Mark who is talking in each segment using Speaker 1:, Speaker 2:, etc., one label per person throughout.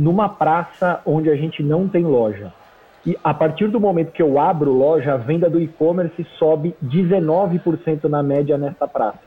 Speaker 1: numa praça onde a gente não tem loja. E a partir do momento que eu abro loja, a venda do e-commerce sobe 19% na média nessa praça.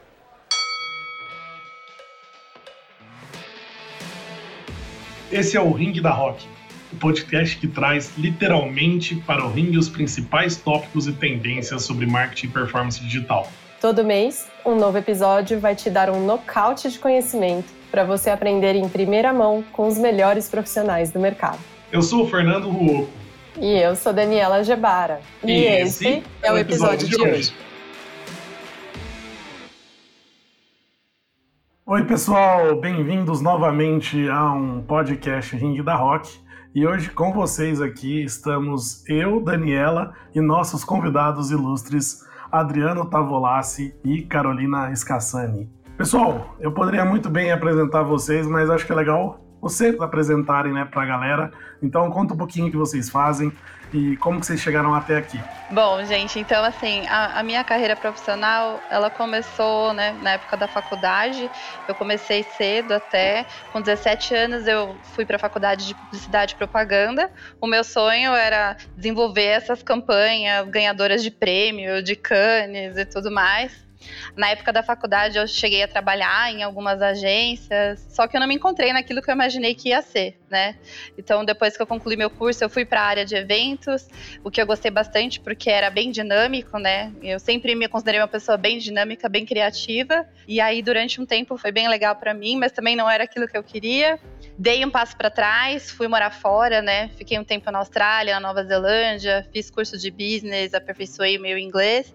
Speaker 2: Esse é o Ring da Rock, o podcast que traz literalmente para o ringue os principais tópicos e tendências sobre marketing e performance digital.
Speaker 3: Todo mês, um novo episódio vai te dar um nocaute de conhecimento para você aprender em primeira mão com os melhores profissionais do mercado.
Speaker 2: Eu sou o Fernando Ruoco.
Speaker 3: E eu sou Daniela Gebara. E, e esse, esse é o episódio, episódio de hoje. hoje.
Speaker 2: Oi, pessoal, bem-vindos novamente a um podcast Ring da Rock. E hoje com vocês aqui estamos eu, Daniela e nossos convidados ilustres Adriano Tavolassi e Carolina Scassani. Pessoal, eu poderia muito bem apresentar vocês, mas acho que é legal vocês apresentarem né, para a galera. Então conta um pouquinho o que vocês fazem, e como que vocês chegaram até aqui?
Speaker 4: Bom, gente, então assim, a, a, minha carreira profissional, ela começou, né, na época da faculdade. Eu comecei cedo até, com 17 anos eu fui para a faculdade de publicidade e propaganda. O meu sonho era desenvolver essas campanhas ganhadoras de prêmio, de Cannes e tudo mais. Na época da faculdade, eu cheguei a trabalhar em algumas agências, só que eu não me encontrei naquilo que eu imaginei que ia ser, né? Então, depois que eu concluí meu curso, eu fui para a área de eventos, o que eu gostei bastante porque era bem dinâmico, né? Eu sempre me considerei uma pessoa bem dinâmica, bem criativa, e aí durante um tempo foi bem legal para mim, mas também não era aquilo que eu queria. Dei um passo para trás, fui morar fora, né? Fiquei um tempo na Austrália, na Nova Zelândia, fiz curso de business, aperfeiçoei meu inglês.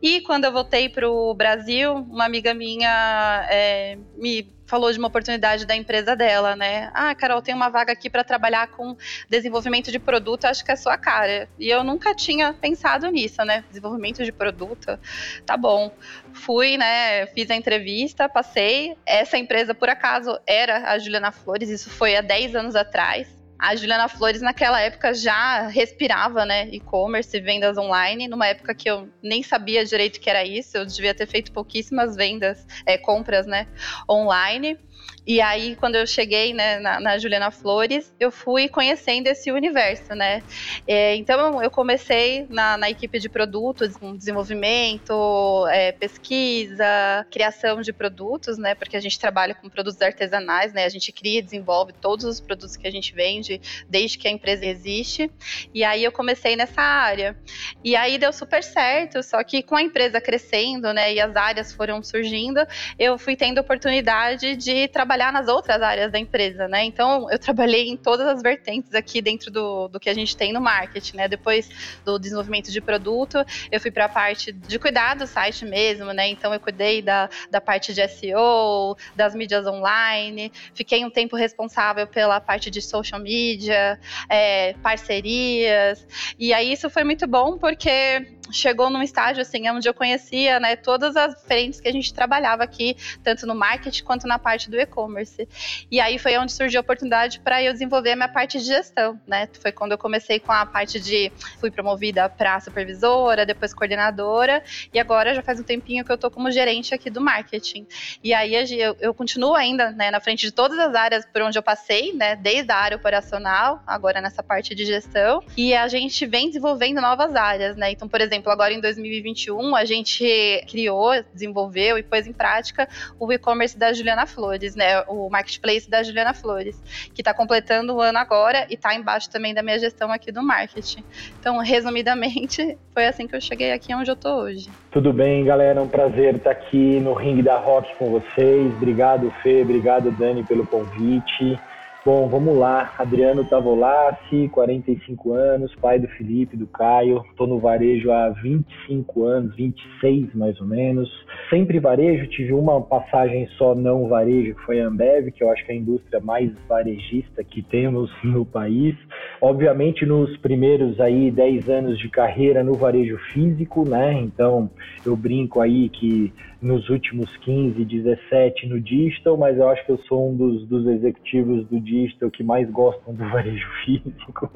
Speaker 4: E quando eu voltei para o Brasil, uma amiga minha é, me falou de uma oportunidade da empresa dela, né? Ah, Carol, tem uma vaga aqui para trabalhar com desenvolvimento de produto, acho que é sua cara. E eu nunca tinha pensado nisso, né? Desenvolvimento de produto, tá bom. Fui, né? Fiz a entrevista, passei. Essa empresa, por acaso, era a Juliana Flores, isso foi há 10 anos atrás. A Juliana Flores naquela época já respirava, né, e-commerce, vendas online, numa época que eu nem sabia direito que era isso, eu devia ter feito pouquíssimas vendas, é, compras, né, online. E aí, quando eu cheguei né, na, na, Juliana Flores, eu fui conhecendo esse universo, né? É, então, eu comecei na, na, equipe de produtos, com desenvolvimento, é, pesquisa, criação de produtos, né? Porque a gente trabalha com produtos artesanais, né? A gente cria e desenvolve todos os produtos que a gente vende desde que a empresa existe. E aí, eu comecei nessa área. E aí, deu super certo, só que com a empresa crescendo, né? E as áreas foram surgindo, eu fui tendo oportunidade de trabalhar trabalhar nas outras áreas da empresa, né? Então, eu trabalhei em todas as vertentes aqui dentro do, do que a gente tem no marketing, né? Depois do desenvolvimento de produto, eu fui para a parte de cuidar do site mesmo, né? Então, eu cuidei da, da parte de SEO, das mídias online, fiquei um tempo responsável pela parte de social media, é, parcerias, e aí isso foi muito bom porque chegou num estágio assim onde eu conhecia né, todas as frentes que a gente trabalhava aqui, tanto no marketing quanto na parte do e-commerce. E aí foi onde surgiu a oportunidade para eu desenvolver a minha parte de gestão, né? Foi quando eu comecei com a parte de fui promovida para supervisora, depois coordenadora, e agora já faz um tempinho que eu tô como gerente aqui do marketing. E aí eu, eu continuo ainda né, na frente de todas as áreas por onde eu passei, né? Desde a área operacional, agora nessa parte de gestão, e a gente vem desenvolvendo novas áreas, né? Então, por exemplo, exemplo, agora em 2021, a gente criou, desenvolveu e pôs em prática o e-commerce da Juliana Flores, né? O marketplace da Juliana Flores, que está completando o ano agora e está embaixo também da minha gestão aqui do marketing. Então, resumidamente, foi assim que eu cheguei aqui onde eu tô hoje.
Speaker 1: Tudo bem, galera? Um prazer estar aqui no Ring da Rock com vocês. Obrigado, Fê. Obrigado, Dani, pelo convite. Bom, vamos lá. Adriano Tavolassi, 45 anos, pai do Felipe, do Caio. Estou no varejo há 25 anos, 26 mais ou menos. Sempre varejo, tive uma passagem só não varejo, que foi a Ambev, que eu acho que é a indústria mais varejista que temos no país. Obviamente, nos primeiros aí 10 anos de carreira no varejo físico, né? Então, eu brinco aí que nos últimos 15, 17 no digital, mas eu acho que eu sou um dos, dos executivos do digital que mais gostam do varejo físico.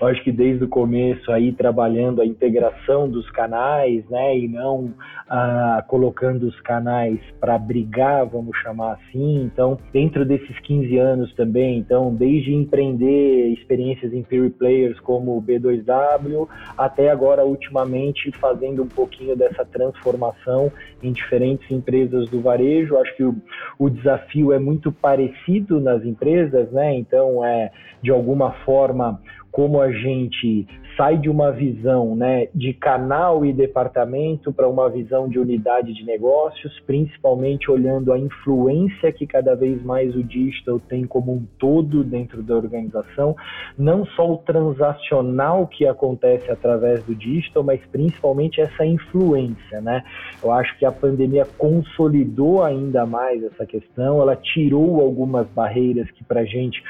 Speaker 1: acho que desde o começo aí trabalhando a integração dos canais, né, e não ah, colocando os canais para brigar, vamos chamar assim. Então, dentro desses 15 anos também, então, desde empreender experiências em peer players como o B2W, até agora ultimamente fazendo um pouquinho dessa transformação em diferentes empresas do varejo. Acho que o, o desafio é muito parecido nas empresas, né? Então, é de alguma forma como a gente sai de uma visão né, de canal e departamento para uma visão de unidade de negócios, principalmente olhando a influência que cada vez mais o digital tem como um todo dentro da organização, não só o transacional que acontece através do digital, mas principalmente essa influência. Né? Eu acho que a pandemia consolidou ainda mais essa questão, ela tirou algumas barreiras que para a gente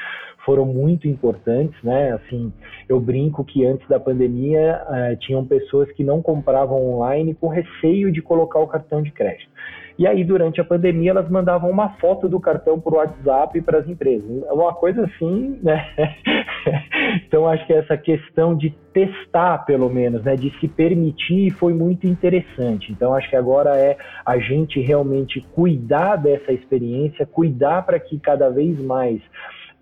Speaker 1: foram muito importantes, né? Assim, eu brinco que antes da pandemia uh, tinham pessoas que não compravam online com receio de colocar o cartão de crédito. E aí, durante a pandemia, elas mandavam uma foto do cartão por WhatsApp para as empresas. Uma coisa assim, né? então, acho que essa questão de testar, pelo menos, né? De se permitir foi muito interessante. Então, acho que agora é a gente realmente cuidar dessa experiência, cuidar para que cada vez mais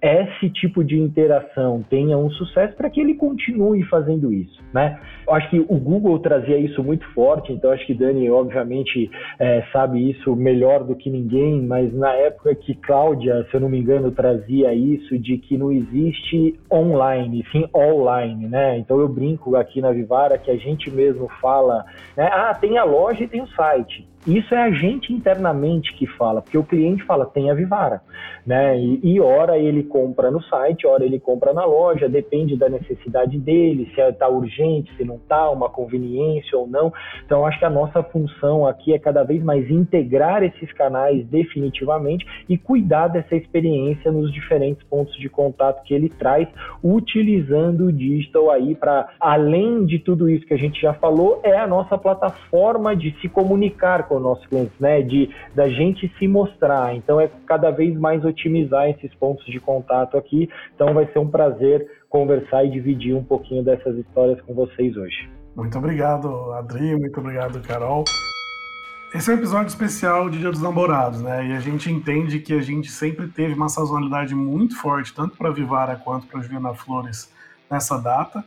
Speaker 1: esse tipo de interação tenha um sucesso para que ele continue fazendo isso, né? Eu acho que o Google trazia isso muito forte, então acho que Dani obviamente é, sabe isso melhor do que ninguém, mas na época que Cláudia, se eu não me engano, trazia isso de que não existe online, sim online, né? Então eu brinco aqui na Vivara que a gente mesmo fala, né? Ah, tem a loja e tem o site. Isso é a gente internamente que fala, porque o cliente fala, tem a Vivara, né? E, e ora ele compra no site, ora ele compra na loja, depende da necessidade dele, se está urgente, se não está, uma conveniência ou não. Então, acho que a nossa função aqui é cada vez mais integrar esses canais definitivamente e cuidar dessa experiência nos diferentes pontos de contato que ele traz, utilizando o digital aí para, além de tudo isso que a gente já falou, é a nossa plataforma de se comunicar com nossos clientes, né? De da gente se mostrar. Então é cada vez mais otimizar esses pontos de contato aqui. Então vai ser um prazer conversar e dividir um pouquinho dessas histórias com vocês hoje.
Speaker 2: Muito obrigado, Adri, muito obrigado, Carol. Esse é um episódio especial de Dia dos Namorados, né? E a gente entende que a gente sempre teve uma sazonalidade muito forte, tanto para Vivara quanto para Juliana Flores nessa data.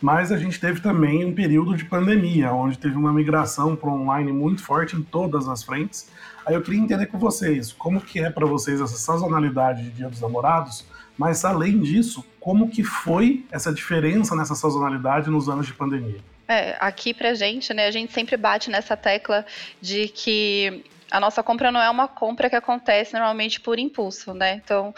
Speaker 2: Mas a gente teve também um período de pandemia, onde teve uma migração para online muito forte em todas as frentes. Aí eu queria entender com vocês como que é para vocês essa sazonalidade de Dia dos Namorados, mas além disso, como que foi essa diferença nessa sazonalidade nos anos de pandemia?
Speaker 4: É, aqui pra gente, né, a gente sempre bate nessa tecla de que a nossa compra não é uma compra que acontece normalmente por impulso, né? Então,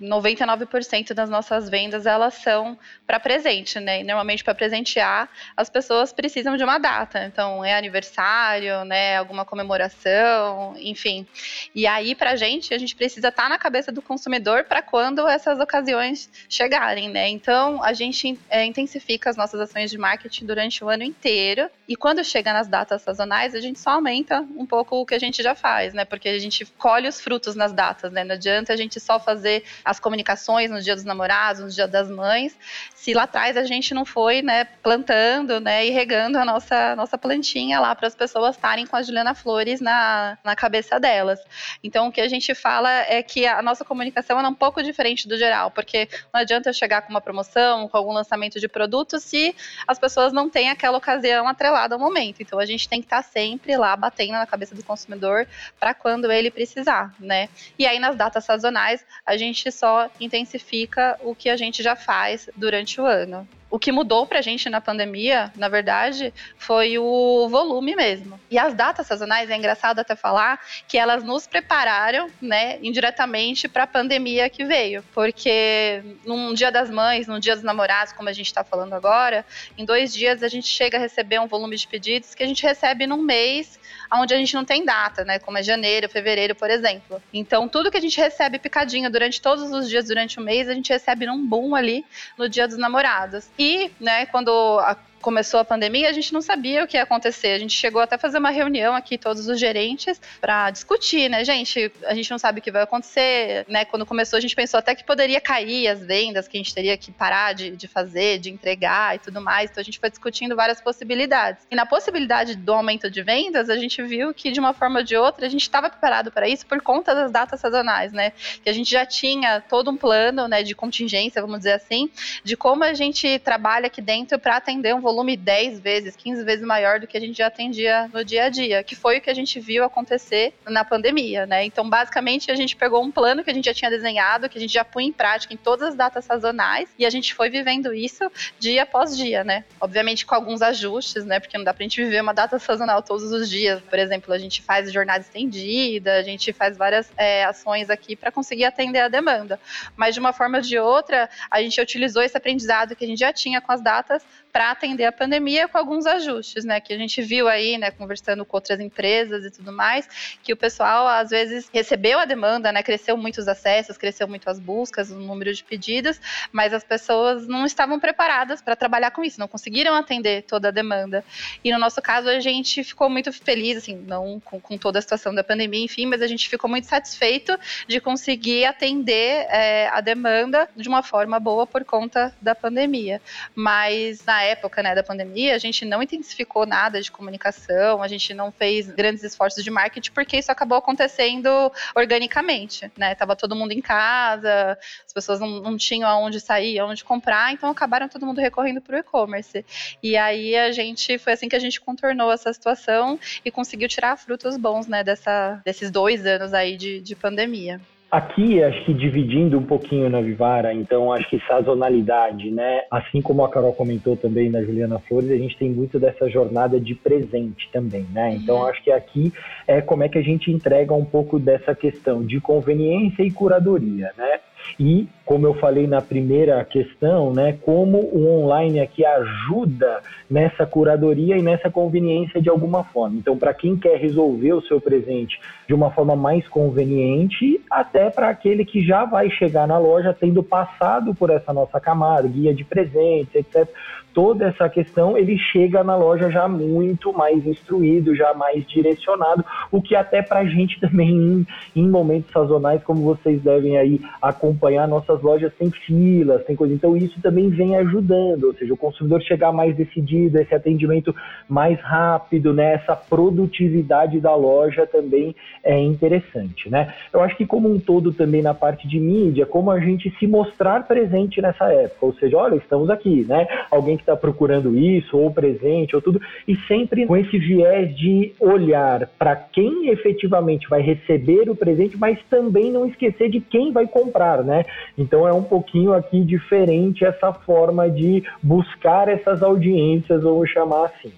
Speaker 4: 99% das nossas vendas elas são para presente, né? E normalmente para presentear, as pessoas precisam de uma data. Então, é aniversário, né? Alguma comemoração, enfim. E aí, para a gente, a gente precisa estar tá na cabeça do consumidor para quando essas ocasiões chegarem, né? Então, a gente é, intensifica as nossas ações de marketing durante o ano inteiro. E quando chega nas datas sazonais, a gente só aumenta um pouco o que a gente já já faz, né? Porque a gente colhe os frutos nas datas, né? Não adianta a gente só fazer as comunicações no dia dos namorados, no dia das mães, se lá atrás a gente não foi, né, plantando, né, e regando a nossa, nossa plantinha lá para as pessoas estarem com a Juliana Flores na, na cabeça delas. Então, o que a gente fala é que a nossa comunicação é um pouco diferente do geral, porque não adianta eu chegar com uma promoção, com algum lançamento de produto, se as pessoas não têm aquela ocasião atrelada ao momento. Então, a gente tem que estar sempre lá batendo na cabeça do consumidor para quando ele precisar, né? E aí nas datas sazonais a gente só intensifica o que a gente já faz durante o ano o que mudou para a gente na pandemia, na verdade, foi o volume mesmo. E as datas sazonais, é engraçado até falar que elas nos prepararam, né, indiretamente para a pandemia que veio. Porque num dia das mães, num dia dos namorados, como a gente está falando agora, em dois dias a gente chega a receber um volume de pedidos que a gente recebe num mês onde a gente não tem data, né, como é janeiro, fevereiro, por exemplo. Então, tudo que a gente recebe picadinho durante todos os dias durante o mês, a gente recebe num boom ali no dia dos namorados. E, né, quando começou a pandemia, a gente não sabia o que ia acontecer. A gente chegou até a fazer uma reunião aqui, todos os gerentes, para discutir, né, gente? A gente não sabe o que vai acontecer, né? Quando começou, a gente pensou até que poderia cair as vendas, que a gente teria que parar de, de fazer, de entregar e tudo mais. Então a gente foi discutindo várias possibilidades. E na possibilidade do aumento de vendas, a gente viu que de uma forma ou de outra a gente estava preparado para isso por conta das datas sazonais, né? Que a gente já tinha todo um plano, né, de contingência, vamos dizer assim, de como a gente trabalha aqui dentro para atender um 10 vezes, 15 vezes maior do que a gente já atendia no dia a dia, que foi o que a gente viu acontecer na pandemia, né? Então, basicamente, a gente pegou um plano que a gente já tinha desenhado, que a gente já põe em prática em todas as datas sazonais, e a gente foi vivendo isso dia após dia, né? Obviamente com alguns ajustes, né? Porque não dá pra gente viver uma data sazonal todos os dias. Por exemplo, a gente faz jornada estendida, a gente faz várias é, ações aqui para conseguir atender a demanda. Mas de uma forma ou de outra, a gente utilizou esse aprendizado que a gente já tinha com as datas para atender a pandemia com alguns ajustes, né? Que a gente viu aí, né, conversando com outras empresas e tudo mais, que o pessoal às vezes recebeu a demanda, né? Cresceu muito os acessos, cresceu muito as buscas, o número de pedidos, mas as pessoas não estavam preparadas para trabalhar com isso, não conseguiram atender toda a demanda. E no nosso caso, a gente ficou muito feliz, assim, não com, com toda a situação da pandemia, enfim, mas a gente ficou muito satisfeito de conseguir atender é, a demanda de uma forma boa por conta da pandemia. Mas na época né, da pandemia, a gente não intensificou nada de comunicação, a gente não fez grandes esforços de marketing, porque isso acabou acontecendo organicamente, né? Tava todo mundo em casa, as pessoas não, não tinham aonde sair, aonde comprar, então acabaram todo mundo recorrendo para o e-commerce. E aí a gente, foi assim que a gente contornou essa situação e conseguiu tirar frutos bons, né, dessa, desses dois anos aí de, de pandemia.
Speaker 1: Aqui, acho que dividindo um pouquinho na Vivara, então acho que sazonalidade, né? Assim como a Carol comentou também na Juliana Flores, a gente tem muito dessa jornada de presente também, né? Então uhum. acho que aqui é como é que a gente entrega um pouco dessa questão de conveniência e curadoria, né? E, como eu falei na primeira questão, né, como o online aqui ajuda nessa curadoria e nessa conveniência de alguma forma. Então, para quem quer resolver o seu presente de uma forma mais conveniente, até para aquele que já vai chegar na loja tendo passado por essa nossa camada, guia de presentes, etc toda essa questão, ele chega na loja já muito mais instruído, já mais direcionado, o que até para a gente também em, em, momentos sazonais, como vocês devem aí acompanhar, nossas lojas têm filas, tem coisa, então isso também vem ajudando, ou seja, o consumidor chegar mais decidido, esse atendimento mais rápido, né, essa produtividade da loja também é interessante, né? Eu acho que como um todo também na parte de mídia, como a gente se mostrar presente nessa época, ou seja, olha, estamos aqui, né? Alguém que está procurando isso, ou presente, ou tudo, e sempre com esse viés de olhar para quem efetivamente vai receber o presente, mas também não esquecer de quem vai comprar, né? Então é um pouquinho aqui diferente essa forma de buscar essas audiências, vamos chamar assim.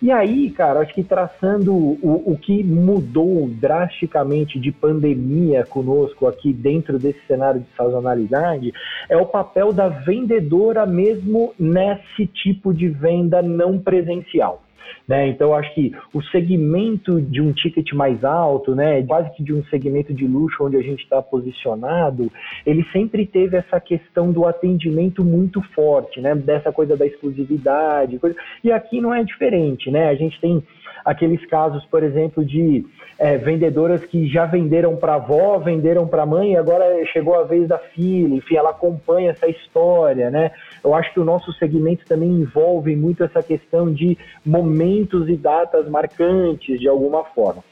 Speaker 1: E aí, cara, acho que traçando o, o que mudou drasticamente de pandemia conosco aqui dentro desse cenário de sazonalidade é o papel da vendedora mesmo nesse tipo de venda não presencial. Né? Então, acho que o segmento de um ticket mais alto, né, quase que de um segmento de luxo onde a gente está posicionado, ele sempre teve essa questão do atendimento muito forte, né, dessa coisa da exclusividade. Coisa... E aqui não é diferente. Né? A gente tem aqueles casos, por exemplo, de é, vendedoras que já venderam para avó, venderam para mãe, e agora chegou a vez da filha, enfim, ela acompanha essa história, né? Eu acho que o nosso segmento também envolve muito essa questão de momentos e datas marcantes, de alguma forma.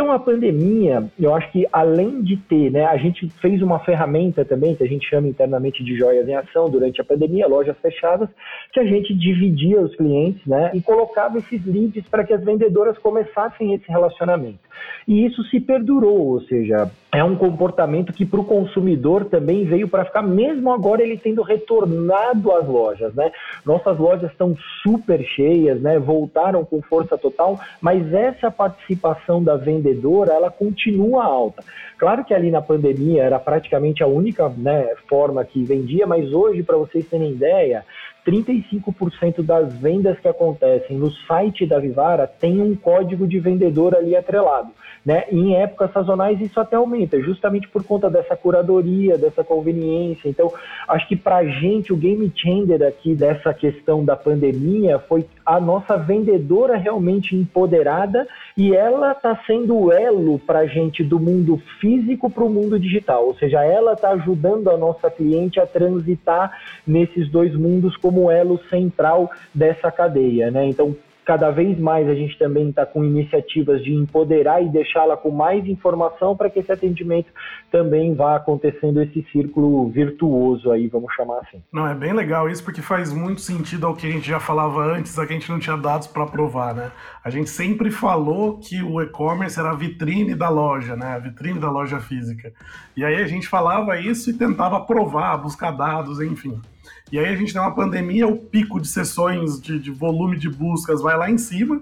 Speaker 1: Então, a pandemia, eu acho que além de ter, né, a gente fez uma ferramenta também, que a gente chama internamente de joias em ação, durante a pandemia, lojas fechadas, que a gente dividia os clientes, né, e colocava esses leads para que as vendedoras começassem esse relacionamento. E isso se perdurou, ou seja, é um comportamento que para o consumidor também veio para ficar, mesmo agora ele tendo retornado às lojas, né? Nossas lojas estão super cheias, né? Voltaram com força total, mas essa participação da vendedora, ela continua alta. Claro que ali na pandemia era praticamente a única né, forma que vendia, mas hoje, para vocês terem ideia, 35% das vendas que acontecem no site da Vivara tem um código de vendedor ali atrelado. Né? E em épocas sazonais isso até aumenta, justamente por conta dessa curadoria, dessa conveniência. Então, acho que para a gente o game changer aqui dessa questão da pandemia foi a nossa vendedora realmente empoderada e ela está sendo o elo para a gente do mundo físico para o mundo digital. Ou seja, ela está ajudando a nossa cliente a transitar nesses dois mundos como elo central dessa cadeia. Né? Então, cada vez mais a gente também está com iniciativas de empoderar e deixá-la com mais informação para que esse atendimento também vá acontecendo esse círculo virtuoso aí, vamos chamar assim.
Speaker 2: Não, é bem legal isso porque faz muito sentido ao que a gente já falava antes, a gente não tinha dados para provar, né? A gente sempre falou que o e-commerce era a vitrine da loja, né? A vitrine da loja física. E aí a gente falava isso e tentava provar, buscar dados, enfim. E aí a gente tem uma pandemia, o pico de sessões, de, de volume de buscas vai lá em cima,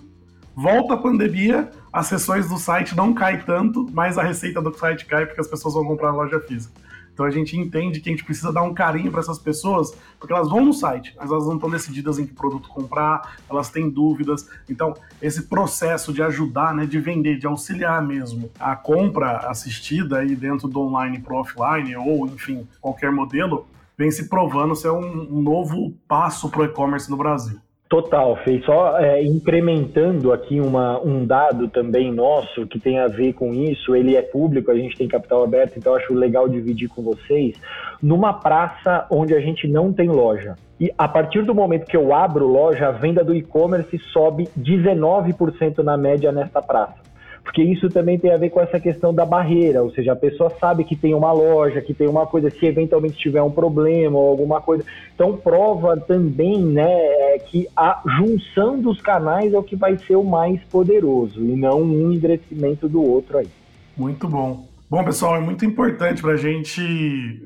Speaker 2: volta a pandemia, as sessões do site não cai tanto, mas a receita do site cai porque as pessoas vão comprar na loja física. Então a gente entende que a gente precisa dar um carinho para essas pessoas, porque elas vão no site, mas elas não estão decididas em que produto comprar, elas têm dúvidas. Então, esse processo de ajudar, né, de vender, de auxiliar mesmo a compra assistida aí dentro do online para offline, ou enfim, qualquer modelo, vem se provando ser um, um novo passo para o e-commerce no Brasil.
Speaker 1: Total, Fê. Só é, incrementando aqui uma, um dado também nosso que tem a ver com isso, ele é público, a gente tem capital aberto, então acho legal dividir com vocês. Numa praça onde a gente não tem loja. E a partir do momento que eu abro loja, a venda do e-commerce sobe 19% na média nesta praça porque isso também tem a ver com essa questão da barreira, ou seja, a pessoa sabe que tem uma loja, que tem uma coisa, se eventualmente tiver um problema ou alguma coisa. Então, prova também né, é que a junção dos canais é o que vai ser o mais poderoso, e não um endereçamento do outro aí.
Speaker 2: Muito bom. Bom, pessoal, é muito importante para a gente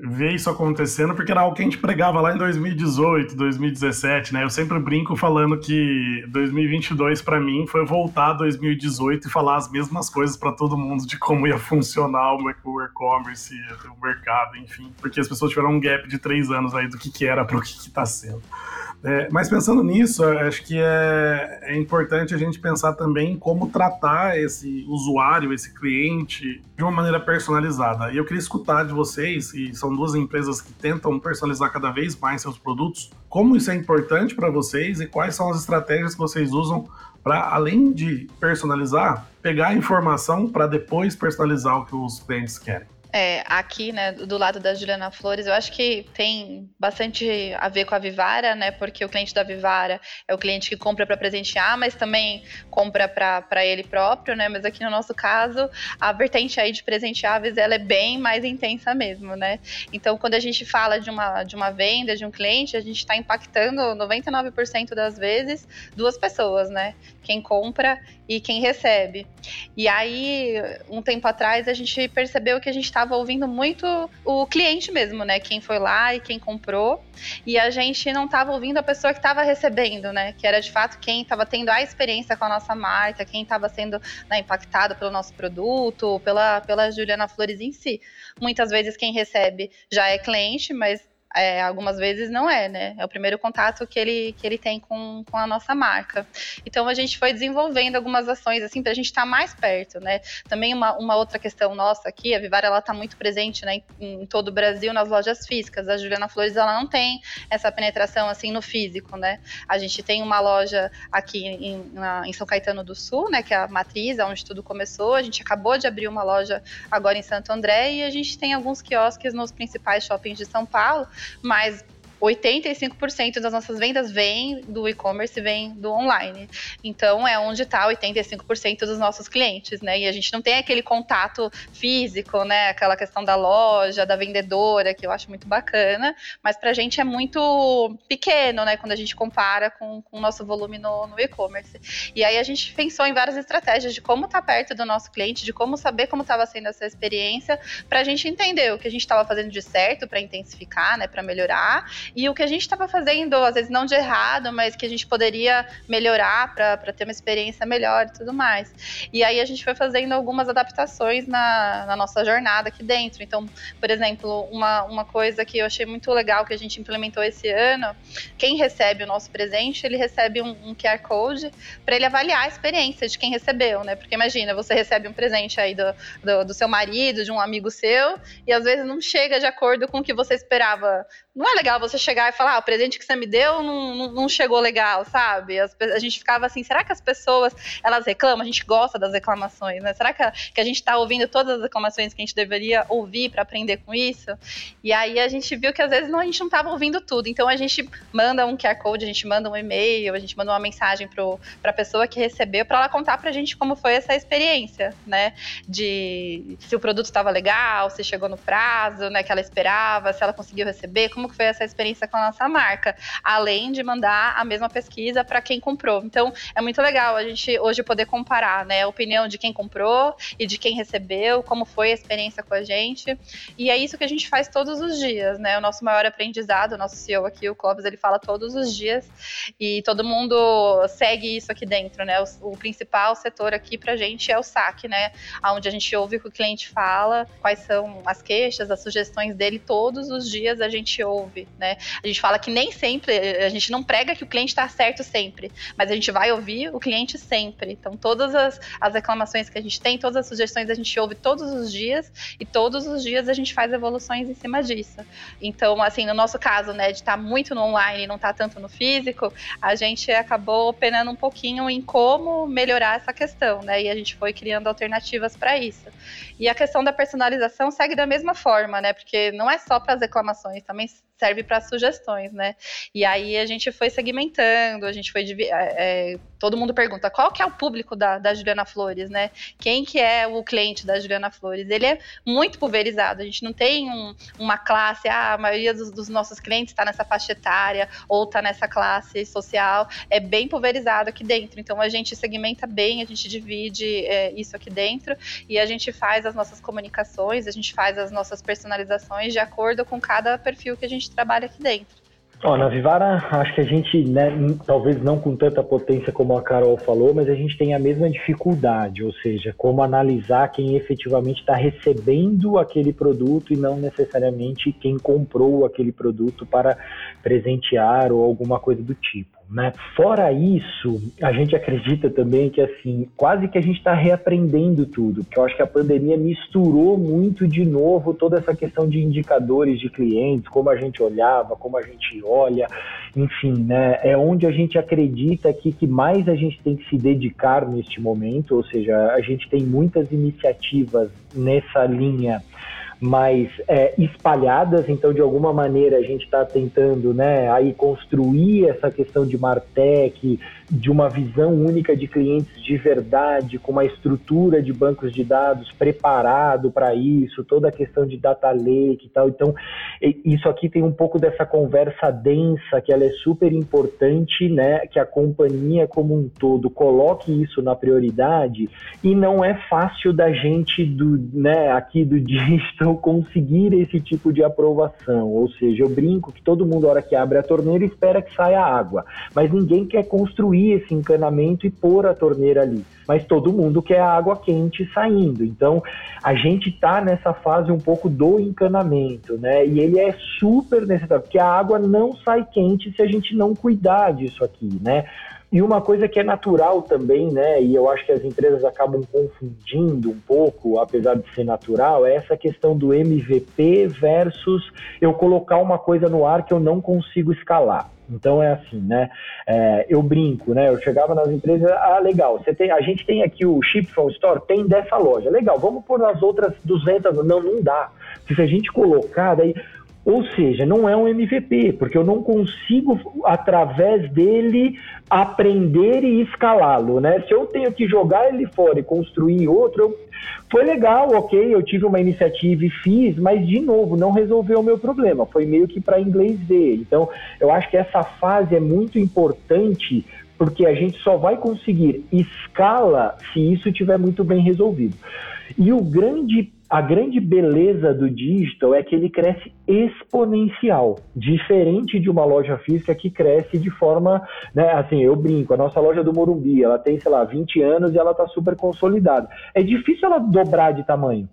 Speaker 2: ver isso acontecendo, porque era algo que a gente pregava lá em 2018, 2017, né? Eu sempre brinco falando que 2022 para mim foi voltar a 2018 e falar as mesmas coisas para todo mundo de como ia funcionar o e-commerce, o mercado, enfim, porque as pessoas tiveram um gap de três anos aí do que, que era para o que está sendo. É, mas pensando nisso, acho que é, é, importante a gente pensar também como tratar esse usuário, esse cliente, de uma maneira personalizada. E eu queria escutar de vocês, e são duas empresas que tentam personalizar cada vez mais seus produtos, como isso é importante para vocês e quais são as estratégias que vocês usam para, além de personalizar, pegar a informação para depois personalizar o que os clientes querem
Speaker 4: é, aqui, né, do lado da Juliana Flores, eu acho que tem bastante a ver com a Vivara, né, porque o cliente da Vivara é o cliente que compra para presentear, mas também compra para ele próprio, né, mas aqui no nosso caso, a vertente aí de presenteáveis, ela é bem mais intensa mesmo, né, então quando a gente fala de uma, de uma venda, de um cliente, a gente está impactando 99% das vezes duas pessoas, né, quem compra e quem recebe. E aí, um tempo atrás, a gente percebeu que a gente estava ouvindo muito o cliente mesmo, né? Quem foi lá e quem comprou. E a gente não estava ouvindo a pessoa que estava recebendo, né? Que era de fato quem estava tendo a experiência com a nossa marca, quem estava sendo né, impactado pelo nosso produto, pela, pela Juliana Flores em si. Muitas vezes quem recebe já é cliente, mas é, algumas vezes não é, né? É o primeiro contato que ele, que ele tem com, com a nossa marca. Então a gente foi desenvolvendo algumas ações assim para a gente estar tá mais perto, né? Também uma, uma outra questão nossa aqui, a Vivara ela está muito presente né, em, em, todo o Brasil nas lojas físicas. A Juliana Flores ela não tem essa penetração assim no físico, né? A gente tem uma loja aqui em, na, em São Caetano do Sul, né? Que é a matriz, onde tudo começou. A gente acabou de abrir uma loja agora em Santo André e a gente tem alguns quiosques nos principais shoppings de São Paulo mas 85% das nossas vendas vêm do e-commerce, vem do online. Então é onde está 85% dos nossos clientes, né? E a gente não tem aquele contato físico, né? Aquela questão da loja, da vendedora, que eu acho muito bacana, mas para a gente é muito pequeno, né? Quando a gente compara com, com o nosso volume no, no e-commerce. E aí a gente pensou em várias estratégias de como estar tá perto do nosso cliente, de como saber como estava sendo essa experiência, para a gente entender o que a gente estava fazendo de certo para intensificar, né? Para melhorar e o que a gente estava fazendo, às vezes não de errado, mas que a gente poderia melhorar para ter uma experiência melhor e tudo mais. E aí a gente foi fazendo algumas adaptações na, na nossa jornada aqui dentro. Então, por exemplo, uma, uma coisa que eu achei muito legal que a gente implementou esse ano, quem recebe o nosso presente, ele recebe um, um QR Code para ele avaliar a experiência de quem recebeu, né? Porque imagina, você recebe um presente aí do, do, do seu marido, de um amigo seu, e às vezes não chega de acordo com o que você esperava não é legal você chegar e falar, ah, o presente que você me deu não, não, não chegou legal, sabe? As, a gente ficava assim, será que as pessoas, elas reclamam? A gente gosta das reclamações, né? Será que a, que a gente está ouvindo todas as reclamações que a gente deveria ouvir para aprender com isso? E aí a gente viu que às vezes não, a gente não estava ouvindo tudo, então a gente manda um QR Code, a gente manda um e-mail, a gente manda uma mensagem para a pessoa que recebeu, para ela contar para a gente como foi essa experiência, né? De se o produto estava legal, se chegou no prazo, né, que ela esperava, se ela conseguiu receber, como como foi essa experiência com a nossa marca, além de mandar a mesma pesquisa para quem comprou. Então, é muito legal a gente hoje poder comparar, né, a opinião de quem comprou e de quem recebeu, como foi a experiência com a gente. E é isso que a gente faz todos os dias, né? O nosso maior aprendizado, o nosso CEO aqui, o Clóvis, ele fala todos os dias e todo mundo segue isso aqui dentro, né? O, o principal setor aqui pra gente é o saque, né? Onde a gente ouve o que o cliente fala, quais são as queixas, as sugestões dele, todos os dias a gente ouve ouve, né? A gente fala que nem sempre, a gente não prega que o cliente está certo sempre, mas a gente vai ouvir o cliente sempre. Então, todas as, as reclamações que a gente tem, todas as sugestões a gente ouve todos os dias e todos os dias a gente faz evoluções em cima disso. Então, assim, no nosso caso, né, de estar tá muito no online e não estar tá tanto no físico, a gente acabou penando um pouquinho em como melhorar essa questão, né? E a gente foi criando alternativas para isso. E a questão da personalização segue da mesma forma, né? Porque não é só para as reclamações, também serve para sugestões, né? E aí a gente foi segmentando, a gente foi é, é, todo mundo pergunta qual que é o público da, da Juliana Flores, né? Quem que é o cliente da Juliana Flores? Ele é muito pulverizado. A gente não tem um, uma classe, ah, a maioria dos, dos nossos clientes está nessa faixa etária ou está nessa classe social. É bem pulverizado aqui dentro. Então a gente segmenta bem, a gente divide é, isso aqui dentro e a gente faz as nossas comunicações, a gente faz as nossas personalizações de acordo com cada perfil que a gente trabalha aqui dentro.
Speaker 1: Na Vivara, acho que a gente, né, talvez não com tanta potência como a Carol falou, mas a gente tem a mesma dificuldade, ou seja, como analisar quem efetivamente está recebendo aquele produto e não necessariamente quem comprou aquele produto para presentear ou alguma coisa do tipo. Né? Fora isso, a gente acredita também que assim, quase que a gente está reaprendendo tudo, porque eu acho que a pandemia misturou muito de novo toda essa questão de indicadores de clientes, como a gente olhava, como a gente olha, enfim, né? É onde a gente acredita aqui que mais a gente tem que se dedicar neste momento, ou seja, a gente tem muitas iniciativas nessa linha mais é, espalhadas, então de alguma maneira a gente está tentando né, aí construir essa questão de Martech, de uma visão única de clientes de verdade, com uma estrutura de bancos de dados preparado para isso, toda a questão de data lake e tal. Então, isso aqui tem um pouco dessa conversa densa, que ela é super importante, né? Que a companhia como um todo coloque isso na prioridade e não é fácil da gente do, né, aqui do digital conseguir esse tipo de aprovação. Ou seja, eu brinco que todo mundo, a hora que abre a torneira, espera que saia água, mas ninguém quer construir esse encanamento e pôr a torneira ali. Mas todo mundo quer a água quente saindo. Então, a gente está nessa fase um pouco do encanamento, né? E ele é super necessário, porque a água não sai quente se a gente não cuidar disso aqui, né? E uma coisa que é natural também, né, e eu acho que as empresas acabam confundindo um pouco, apesar de ser natural, é essa questão do MVP versus eu colocar uma coisa no ar que eu não consigo escalar. Então é assim, né? É, eu brinco, né? Eu chegava nas empresas, ah, legal, você tem, a gente tem aqui o Ship from Store, tem dessa loja, legal, vamos pôr nas outras 200, não, não dá. Se a gente colocar, daí ou seja, não é um MVP, porque eu não consigo, através dele, aprender e escalá-lo, né? Se eu tenho que jogar ele fora e construir outro, foi legal, ok, eu tive uma iniciativa e fiz, mas, de novo, não resolveu o meu problema, foi meio que para inglês ver. Então, eu acho que essa fase é muito importante, porque a gente só vai conseguir escala se isso estiver muito bem resolvido. E o grande a grande beleza do digital é que ele cresce exponencial, diferente de uma loja física que cresce de forma, né, assim, eu brinco, a nossa loja do Morumbi, ela tem, sei lá, 20 anos e ela está super consolidada. É difícil ela dobrar de tamanho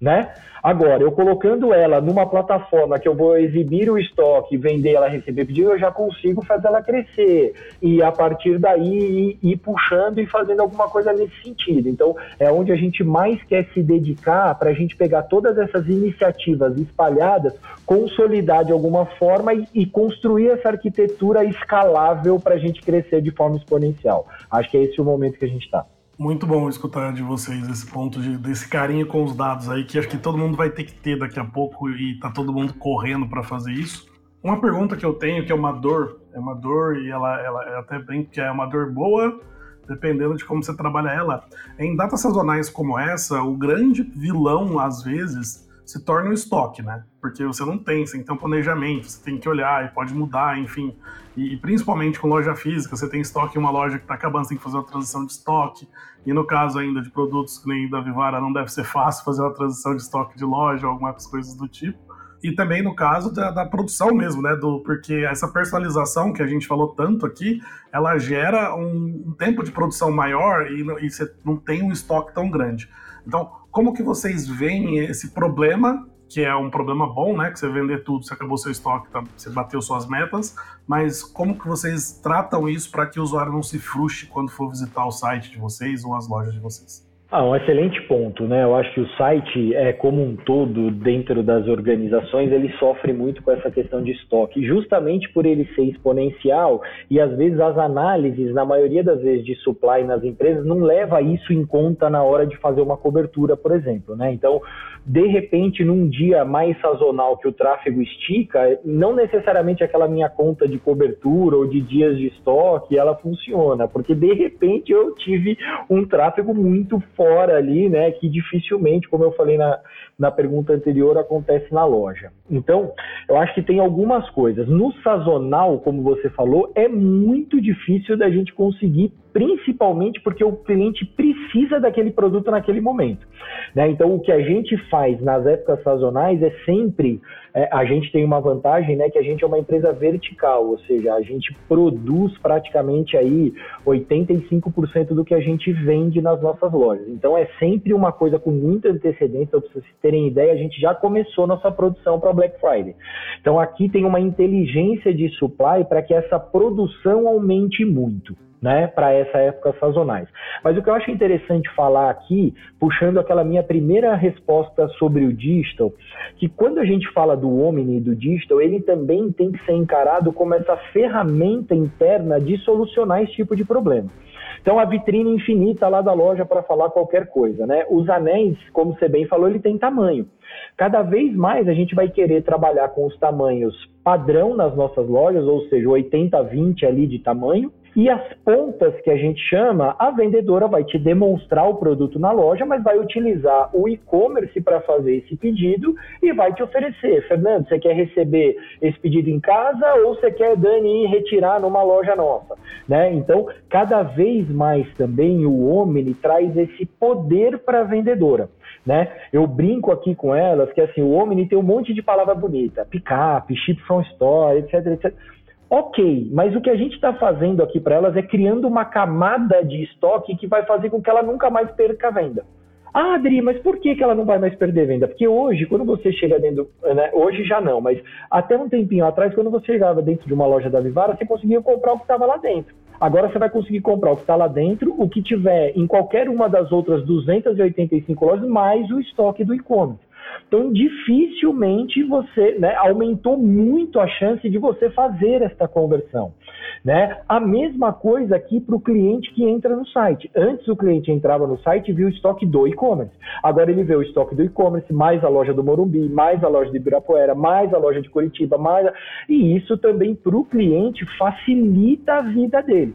Speaker 1: né? Agora, eu colocando ela numa plataforma que eu vou exibir o estoque, vender ela, receber pedido, eu já consigo fazer ela crescer e a partir daí ir, ir, puxando e fazendo alguma coisa nesse sentido. Então, é onde a gente mais quer se dedicar para a gente pegar todas essas iniciativas espalhadas, consolidar de alguma forma e, e construir essa arquitetura escalável para a gente crescer de forma exponencial. Acho que é esse o momento que a gente está.
Speaker 2: Muito bom escutar de vocês esse ponto de, desse carinho com os dados aí, que acho que todo mundo vai ter que ter daqui a pouco e tá todo mundo correndo para fazer isso. Uma pergunta que eu tenho, que é uma dor, é uma dor e ela, ela é até bem que é uma dor boa, dependendo de como você trabalha ela. Em datas sazonais como essa, o grande vilão, às vezes, se torna o estoque, né? Porque você não tem, você tem um planejamento, você tem que olhar e pode mudar, enfim. E, principalmente com loja física, você tem estoque em uma loja que está acabando, você tem que fazer uma transição de estoque. E no caso ainda de produtos que nem da Vivara, não deve ser fácil fazer uma transição de estoque de loja, algumas coisas do tipo. E também no caso da, da, produção mesmo, né? Do, porque essa personalização que a gente falou tanto aqui, ela gera um, um tempo de produção maior e, e você não tem um estoque tão grande. Então, como que vocês veem esse problema, que é um problema bom, né? Que você vender tudo, você acabou seu estoque, tá, você bateu suas metas, mas como que vocês tratam isso para que o usuário não se frustre quando for visitar o site de vocês ou as lojas de vocês?
Speaker 1: Ah, um excelente ponto, né? Eu acho que o site, é, como um todo, dentro das organizações, ele sofre muito com essa questão de estoque, justamente por ele ser exponencial e às vezes as análises, na maioria das vezes de supply nas empresas, não leva isso em conta na hora de fazer uma cobertura, por exemplo, né? Então, de repente, num dia mais sazonal que o tráfego estica, não necessariamente aquela minha conta de cobertura ou de dias de estoque, ela funciona, porque de repente eu tive um tráfego muito fora ali, né, que dificilmente, como eu falei na, na pergunta anterior, acontece na loja. Então, eu acho que tem algumas coisas. No sazonal, como você falou, é muito difícil da gente conseguir principalmente porque o cliente precisa daquele produto naquele momento. Né? Então, o que a gente faz nas épocas sazonais é sempre, é, a gente tem uma vantagem, né, que a gente é uma empresa vertical, ou seja, a gente produz praticamente aí 85% do que a gente vende nas nossas lojas. Então, é sempre uma coisa com muita antecedência, para vocês terem ideia, a gente já começou nossa produção para Black Friday. Então, aqui tem uma inteligência de supply para que essa produção aumente muito né, para essa época sazonais. Mas o que eu acho interessante falar aqui, puxando aquela minha primeira resposta sobre o digital, que quando a gente fala do Omni e do digital, ele também tem que ser encarado como essa ferramenta interna de solucionar esse tipo de problema. Então, a vitrine infinita lá da loja para falar qualquer coisa, né? Os anéis, como você bem falou, ele tem tamanho. Cada vez mais a gente vai querer trabalhar com os tamanhos padrão nas nossas lojas, ou seja, 80-20 ali de tamanho, e as pontas que a gente chama, a vendedora vai te demonstrar o produto na loja, mas vai utilizar o e-commerce para fazer esse pedido e vai te oferecer. Fernando, você quer receber esse pedido em casa ou você quer, Dani, ir retirar numa loja nossa? Né? Então, cada vez mais também o Omni traz esse poder para a vendedora. Né? Eu brinco aqui com elas que assim, o Omni tem um monte de palavra bonita, picape, ship from store, etc, etc Ok, mas o que a gente está fazendo aqui para elas é criando uma camada de estoque que vai fazer com que ela nunca mais perca a venda. Ah, Adri, mas por que, que ela não vai mais perder venda? Porque hoje, quando você chega dentro. Né, hoje já não, mas até um tempinho atrás, quando você chegava dentro de uma loja da Vivara, você conseguia comprar o que estava lá dentro. Agora você vai conseguir comprar o que está lá dentro, o que tiver em qualquer uma das outras 285 lojas, mais o estoque do e-commerce. Então, dificilmente você né, aumentou muito a chance de você fazer esta conversão. Né? A mesma coisa aqui para o cliente que entra no site. Antes o cliente entrava no site e viu o estoque do e-commerce. Agora ele vê o estoque do e-commerce, mais a loja do Morumbi, mais a loja de Ibirapuera, mais a loja de Curitiba, mais a... e isso também para o cliente facilita a vida dele.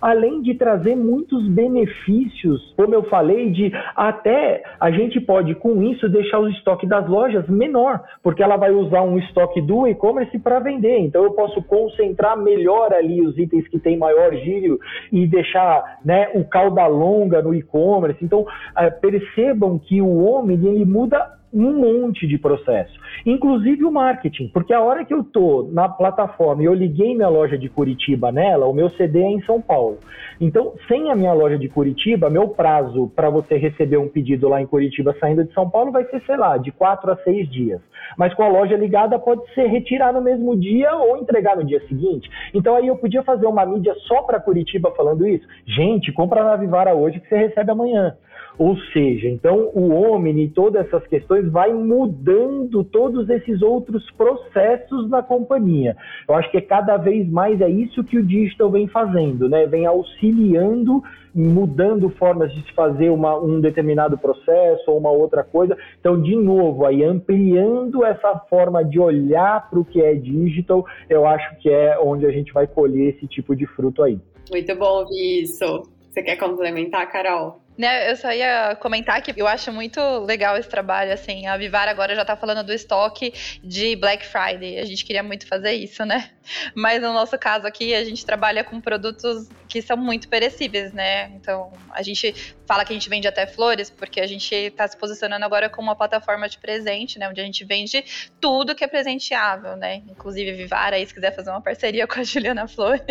Speaker 1: Além de trazer muitos benefícios, como eu falei, de até a gente pode com isso deixar o estoque das lojas menor, porque ela vai usar um estoque do e-commerce para vender. Então eu posso concentrar melhor ali os itens que têm maior giro e deixar né, o cauda longa no e-commerce. Então é, percebam que o homem ele muda um monte de processo, inclusive o marketing, porque a hora que eu tô na plataforma e eu liguei minha loja de Curitiba nela, o meu CD é em São Paulo. Então, sem a minha loja de Curitiba, meu prazo para você receber um pedido lá em Curitiba saindo de São Paulo vai ser, sei lá, de quatro a seis dias. Mas com a loja ligada pode ser retirar no mesmo dia ou entregar no dia seguinte. Então aí eu podia fazer uma mídia só para Curitiba falando isso. Gente, compra na Vivara hoje que você recebe amanhã. Ou seja, então o homem e todas essas questões vai mudando todos esses outros processos na companhia. Eu acho que é cada vez mais é isso que o digital vem fazendo, né? Vem auxiliando, mudando formas de se fazer uma, um determinado processo ou uma outra coisa. Então, de novo, aí ampliando essa forma de olhar para o que é digital, eu acho que é onde a gente vai colher esse tipo de fruto aí.
Speaker 5: Muito bom ouvir isso. Você quer complementar, Carol?
Speaker 4: Né, eu só ia comentar que eu acho muito legal esse trabalho, assim, a Vivar agora já tá falando do estoque de Black Friday, a gente queria muito fazer isso, né? Mas no nosso caso aqui, a gente trabalha com produtos que são muito perecíveis, né? Então, a gente fala que a gente vende até flores, porque a gente está se posicionando agora como uma plataforma de presente, né? Onde a gente vende tudo que é presenteável, né? Inclusive, Vivara, aí, se quiser fazer uma parceria com a Juliana Flores,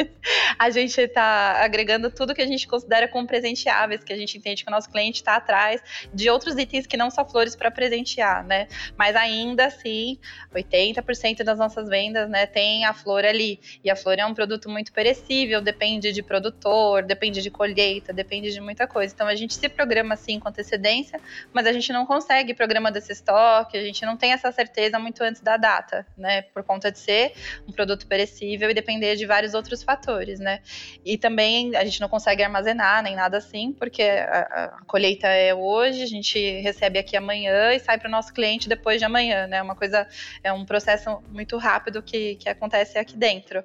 Speaker 4: a gente está agregando tudo que a gente considera como presenteáveis, que a gente entende que o nosso cliente está atrás de outros itens que não só flores para presentear, né? Mas ainda assim, 80% das nossas vendas, né, tem a flor ali. E a flor é um produto muito perecível, depende de produtor, depende de colheita, depende de muita coisa. Então a gente se programa assim com antecedência, mas a gente não consegue programa desse estoque, a gente não tem essa certeza muito antes da data, né? Por conta de ser um produto perecível e depender de vários outros fatores, né? E também a gente não consegue armazenar nem nada assim, porque a, a colheita é hoje, a gente recebe aqui amanhã e sai para o nosso cliente depois de amanhã, né? Uma coisa, é um processo muito rápido que, que acontece aqui dentro.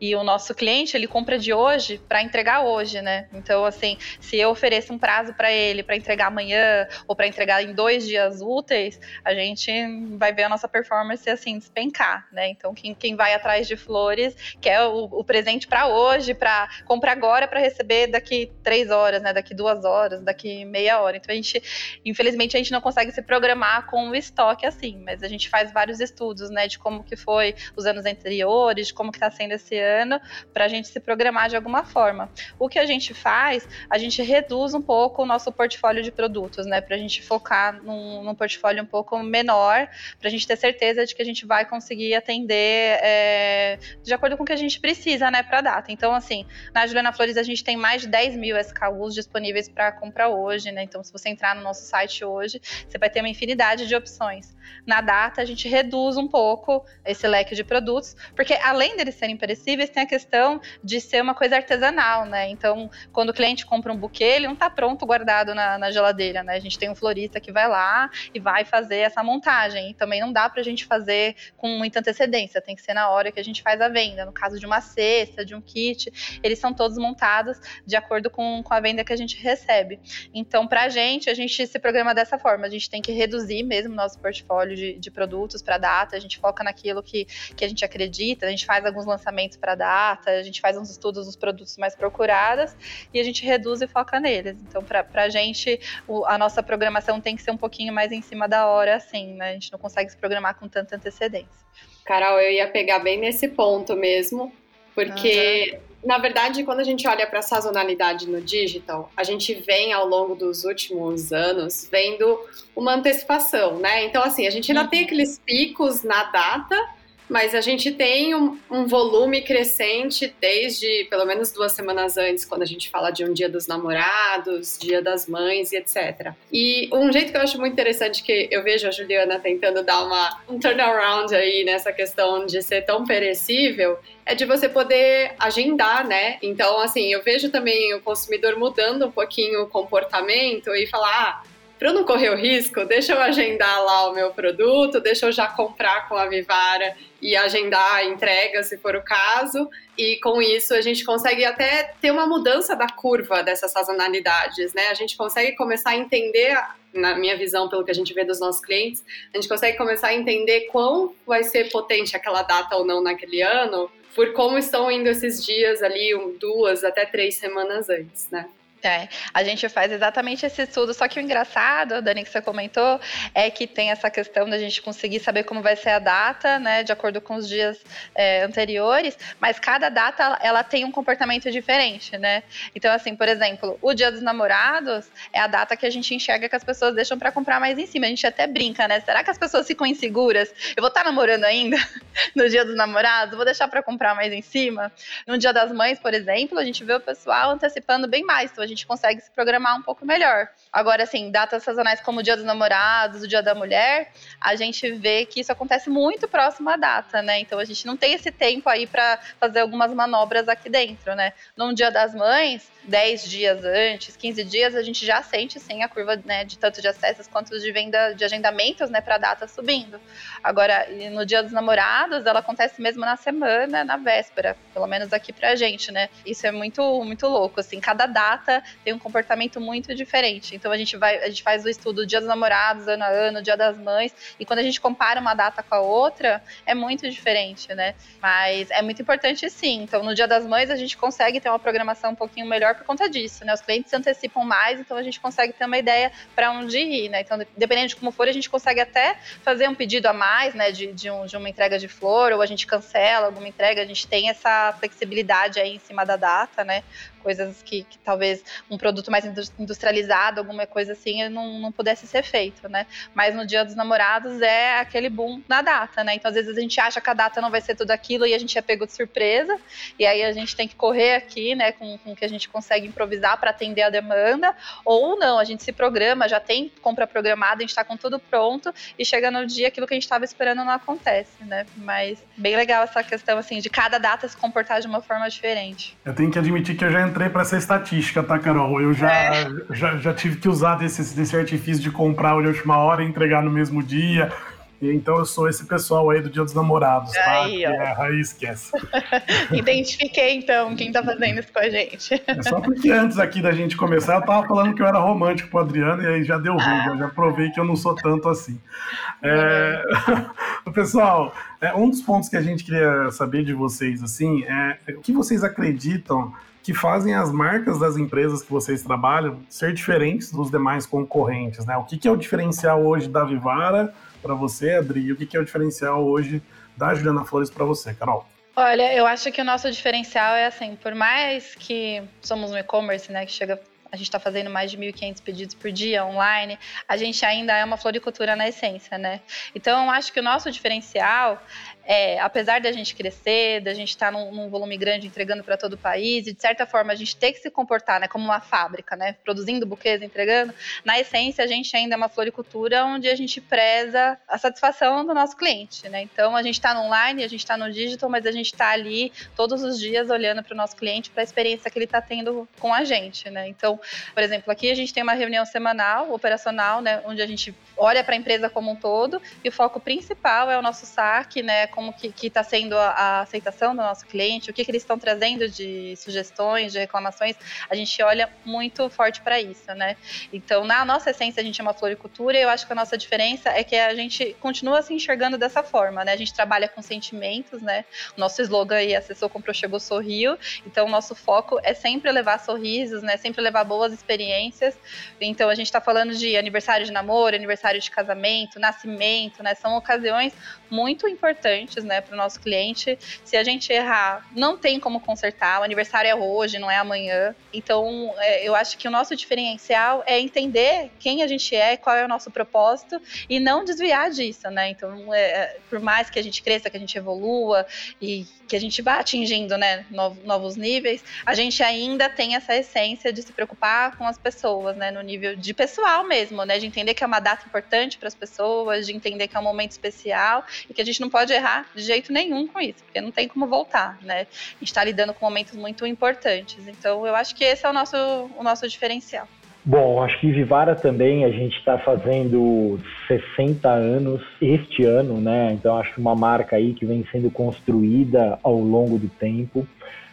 Speaker 4: E o nosso cliente, ele compra de hoje para entregar hoje, né? Então, assim, se eu ofereço um prazo para ele para entregar amanhã ou para entregar em dois dias úteis, a gente vai ver a nossa performance assim despencar, né? Então, quem, quem vai atrás de flores quer o, o presente para hoje, para comprar agora para receber daqui três horas, né? Daqui duas horas, daqui meia hora. Então, a gente, infelizmente, a gente não consegue se programar com o estoque assim, mas a gente faz vários estudos, né? De como que foi os anos anteriores, de como que está sendo esse ano, para a gente se programar de alguma forma. O que a gente faz, a gente reduz um pouco o nosso portfólio de produtos, né? Para a gente focar num, num, portfólio um pouco menor, para a gente ter certeza de que a gente vai conseguir atender é, de acordo com o que a gente precisa, né, para a data. Então, assim, na Juliana Flores a gente tem mais de 10 mil SKUs disponíveis para comprar hoje, né? Então, se você entrar no nosso site hoje, você vai ter uma infinidade de opções. Na data, a gente reduz um pouco esse leque de produtos, porque além deles serem perecíveis, tem a questão de ser uma coisa artesanal, né? Então, quando o cliente compra um buquê, ele não está pronto guardado na, na, geladeira, né? A gente tem um florista que vai lá e vai fazer essa montagem. E também não dá para a gente fazer com muita antecedência, tem que ser na hora que a gente faz a venda. No caso de uma cesta, de um kit, eles são todos montados de acordo com, com a venda que a gente recebe. Então, para a gente, a gente se programa dessa forma. A gente tem que reduzir mesmo nosso portfólio de, de produtos para data, a gente foca naquilo que, que a gente acredita, gente faz alguns lançamentos para data, a gente faz uns estudos dos produtos mais procurados e a gente reduz e foca neles. Então, para a gente, o, a nossa programação tem que ser um pouquinho mais em cima da hora, assim, né? A gente não consegue se programar com tanta antecedência.
Speaker 5: Carol, eu ia pegar bem nesse ponto mesmo, porque, uhum. na verdade, quando a gente olha para a sazonalidade no digital, a gente vem ao longo dos últimos anos vendo uma antecipação, né? Então, assim, a gente ainda uhum. tem aqueles picos na data, mas a gente tem um, um, volume crescente desde pelo menos duas semanas antes, quando a gente fala de um dia dos namorados, dia das mães e etc. E um jeito que eu acho muito interessante que eu vejo a Juliana tentando dar uma, um turnaround aí nessa questão de ser tão perecível é de você poder agendar, né? Então, assim, eu vejo também o consumidor mudando um pouquinho o comportamento e falar. Ah, para eu não correr o risco, deixa eu agendar lá o meu produto, deixa eu já comprar com a Vivara e agendar a entrega, se for o caso. E com isso a gente consegue até ter uma mudança da curva dessas sazonalidades, né? A gente consegue começar a entender, na minha visão, pelo que a gente vê dos nossos clientes, a gente consegue começar a entender quão vai ser potente aquela data ou não naquele ano, por como estão indo esses dias ali, duas até três semanas antes, né?
Speaker 4: É, a gente faz exatamente esse estudo, só que o engraçado, Dani, que você comentou, é que tem essa questão da gente conseguir saber como vai ser a data, né, de acordo com os dias é, anteriores, mas cada data, ela tem um comportamento diferente, né? Então, assim, por exemplo, o dia dos namorados é a data que a gente enxerga que as pessoas deixam para comprar mais em cima, a gente até brinca, né? Será que as pessoas ficam inseguras? Eu vou estar tá namorando ainda no dia dos namorados? Vou deixar para comprar mais em cima? No dia das mães, por exemplo, a gente vê o pessoal antecipando bem mais, então a gente consegue se programar um pouco melhor. Agora, assim, datas sazonais como o Dia dos Namorados, o Dia da Mulher, a gente vê que isso acontece muito próximo à data, né? Então a gente não tem esse tempo aí para fazer algumas manobras aqui dentro, né? Num Dia das Mães, 10 dias antes, 15 dias, a gente já sente sim a curva né, de tanto de acessos quanto de venda de agendamentos né, para data subindo. Agora, no dia dos namorados, ela acontece mesmo na semana, na véspera, pelo menos aqui pra gente, né? Isso é muito, muito louco. Assim, cada data tem um comportamento muito diferente. Então a gente vai, a gente faz o estudo dia dos namorados, ano a ano, dia das mães, e quando a gente compara uma data com a outra, é muito diferente, né? Mas é muito importante sim. Então, no dia das mães, a gente consegue ter uma programação um pouquinho melhor por conta disso, né? Os clientes se antecipam mais, então a gente consegue ter uma ideia para onde ir, né? Então, dependendo de como for, a gente consegue até fazer um pedido a mais, né? De, de, um, de uma entrega de flor, ou a gente cancela alguma entrega, a gente tem essa flexibilidade aí em cima da data, né? Coisas que, que, talvez um produto mais industrializado, alguma coisa assim, não, não pudesse ser feito, né? Mas no Dia dos Namorados é aquele boom na data, né? Então, às vezes a gente acha que a data não vai ser tudo aquilo e a gente é pego de surpresa, e aí a gente tem que correr aqui, né, com, o que a gente consegue improvisar para atender a demanda, ou não, a gente se programa, já tem compra programada, a gente está com tudo pronto, e chega no dia aquilo que a gente estava esperando não acontece, né? Mas bem legal essa questão, assim, de cada data se comportar de uma forma diferente.
Speaker 2: Eu tenho que admitir que eu já entrei para essa estatística, tá, Carol? Eu já, é. já, já tive que usar desse, desse artifício de comprar de última hora e entregar no mesmo dia. Então eu sou esse pessoal aí do Dia dos Namorados, tá? Aí, ó. É, aí esquece.
Speaker 4: Identifiquei então quem tá fazendo isso com a gente.
Speaker 2: É só porque antes aqui da gente começar eu tava falando que eu era romântico pro Adriano e aí já deu ruim, ah. já, provei que eu não sou tanto assim. É... Pessoal, é, um dos pontos que a gente queria saber de vocês, assim, é o que vocês acreditam que fazem as marcas das empresas que vocês trabalham ser diferentes dos demais concorrentes, né? O que, que é o diferencial hoje da Vivara para você, Adri, e o que, que é o diferencial hoje da Juliana Flores para você, Carol?
Speaker 4: Olha, eu acho que o nosso diferencial é assim, por mais que somos um e-commerce, né, que chega a gente está fazendo mais de 1.500 pedidos por dia online, a gente ainda é uma floricultura na essência, né? Então, acho que o nosso diferencial é, apesar da gente crescer, da gente estar tá num, num, volume grande entregando para todo o país, e de certa forma a gente ter que se comportar né, como uma fábrica, né, produzindo buquês, entregando, na essência a gente ainda é uma floricultura onde a gente preza a satisfação do nosso cliente. Né? Então a gente está no online, a gente está no digital, mas a gente está ali todos os dias olhando para o nosso cliente, para a experiência que ele está tendo com a gente. Né? Então, por exemplo, aqui a gente tem uma reunião semanal, operacional, né, onde a gente olha para a empresa como um todo, e o foco principal é o nosso saque, né, como que está sendo a, a, aceitação do nosso cliente, o que, que eles estão trazendo de sugestões, de reclamações, a gente olha muito forte para isso, né? Então, na nossa essência, a gente é uma floricultura e eu acho que a nossa diferença é que a gente continua se enxergando dessa forma, né? A gente trabalha com sentimentos, né? O nosso slogan aí, acessou, comprou, chegou, sorriu. Então, o nosso foco é sempre levar sorrisos, né? Sempre levar boas experiências. Então, a gente está falando de aniversário de namoro, aniversário de casamento, nascimento, né? São ocasiões muito importantes, né, para o nosso cliente. Se a gente errar, não tem como consertar. O aniversário é hoje, não é amanhã. Então, é, eu acho que o nosso diferencial é entender quem a gente é, qual é o nosso propósito e não desviar disso, né? Então, é, é por mais que a gente cresça, que a gente evolua e que a gente vá atingindo, né, novos níveis, a gente ainda tem essa essência de se preocupar com as pessoas, né, no nível de pessoal mesmo, né, de entender que é uma data importante para as pessoas, de entender que é um momento especial e que a gente não pode errar de jeito nenhum com isso, porque não tem como voltar, né? A gente está lidando com momentos muito importantes. Então, eu acho que esse é o nosso, o nosso diferencial.
Speaker 1: Bom, acho que Vivara também a gente está fazendo 60 anos este ano, né? Então acho que uma marca aí que vem sendo construída ao longo do tempo.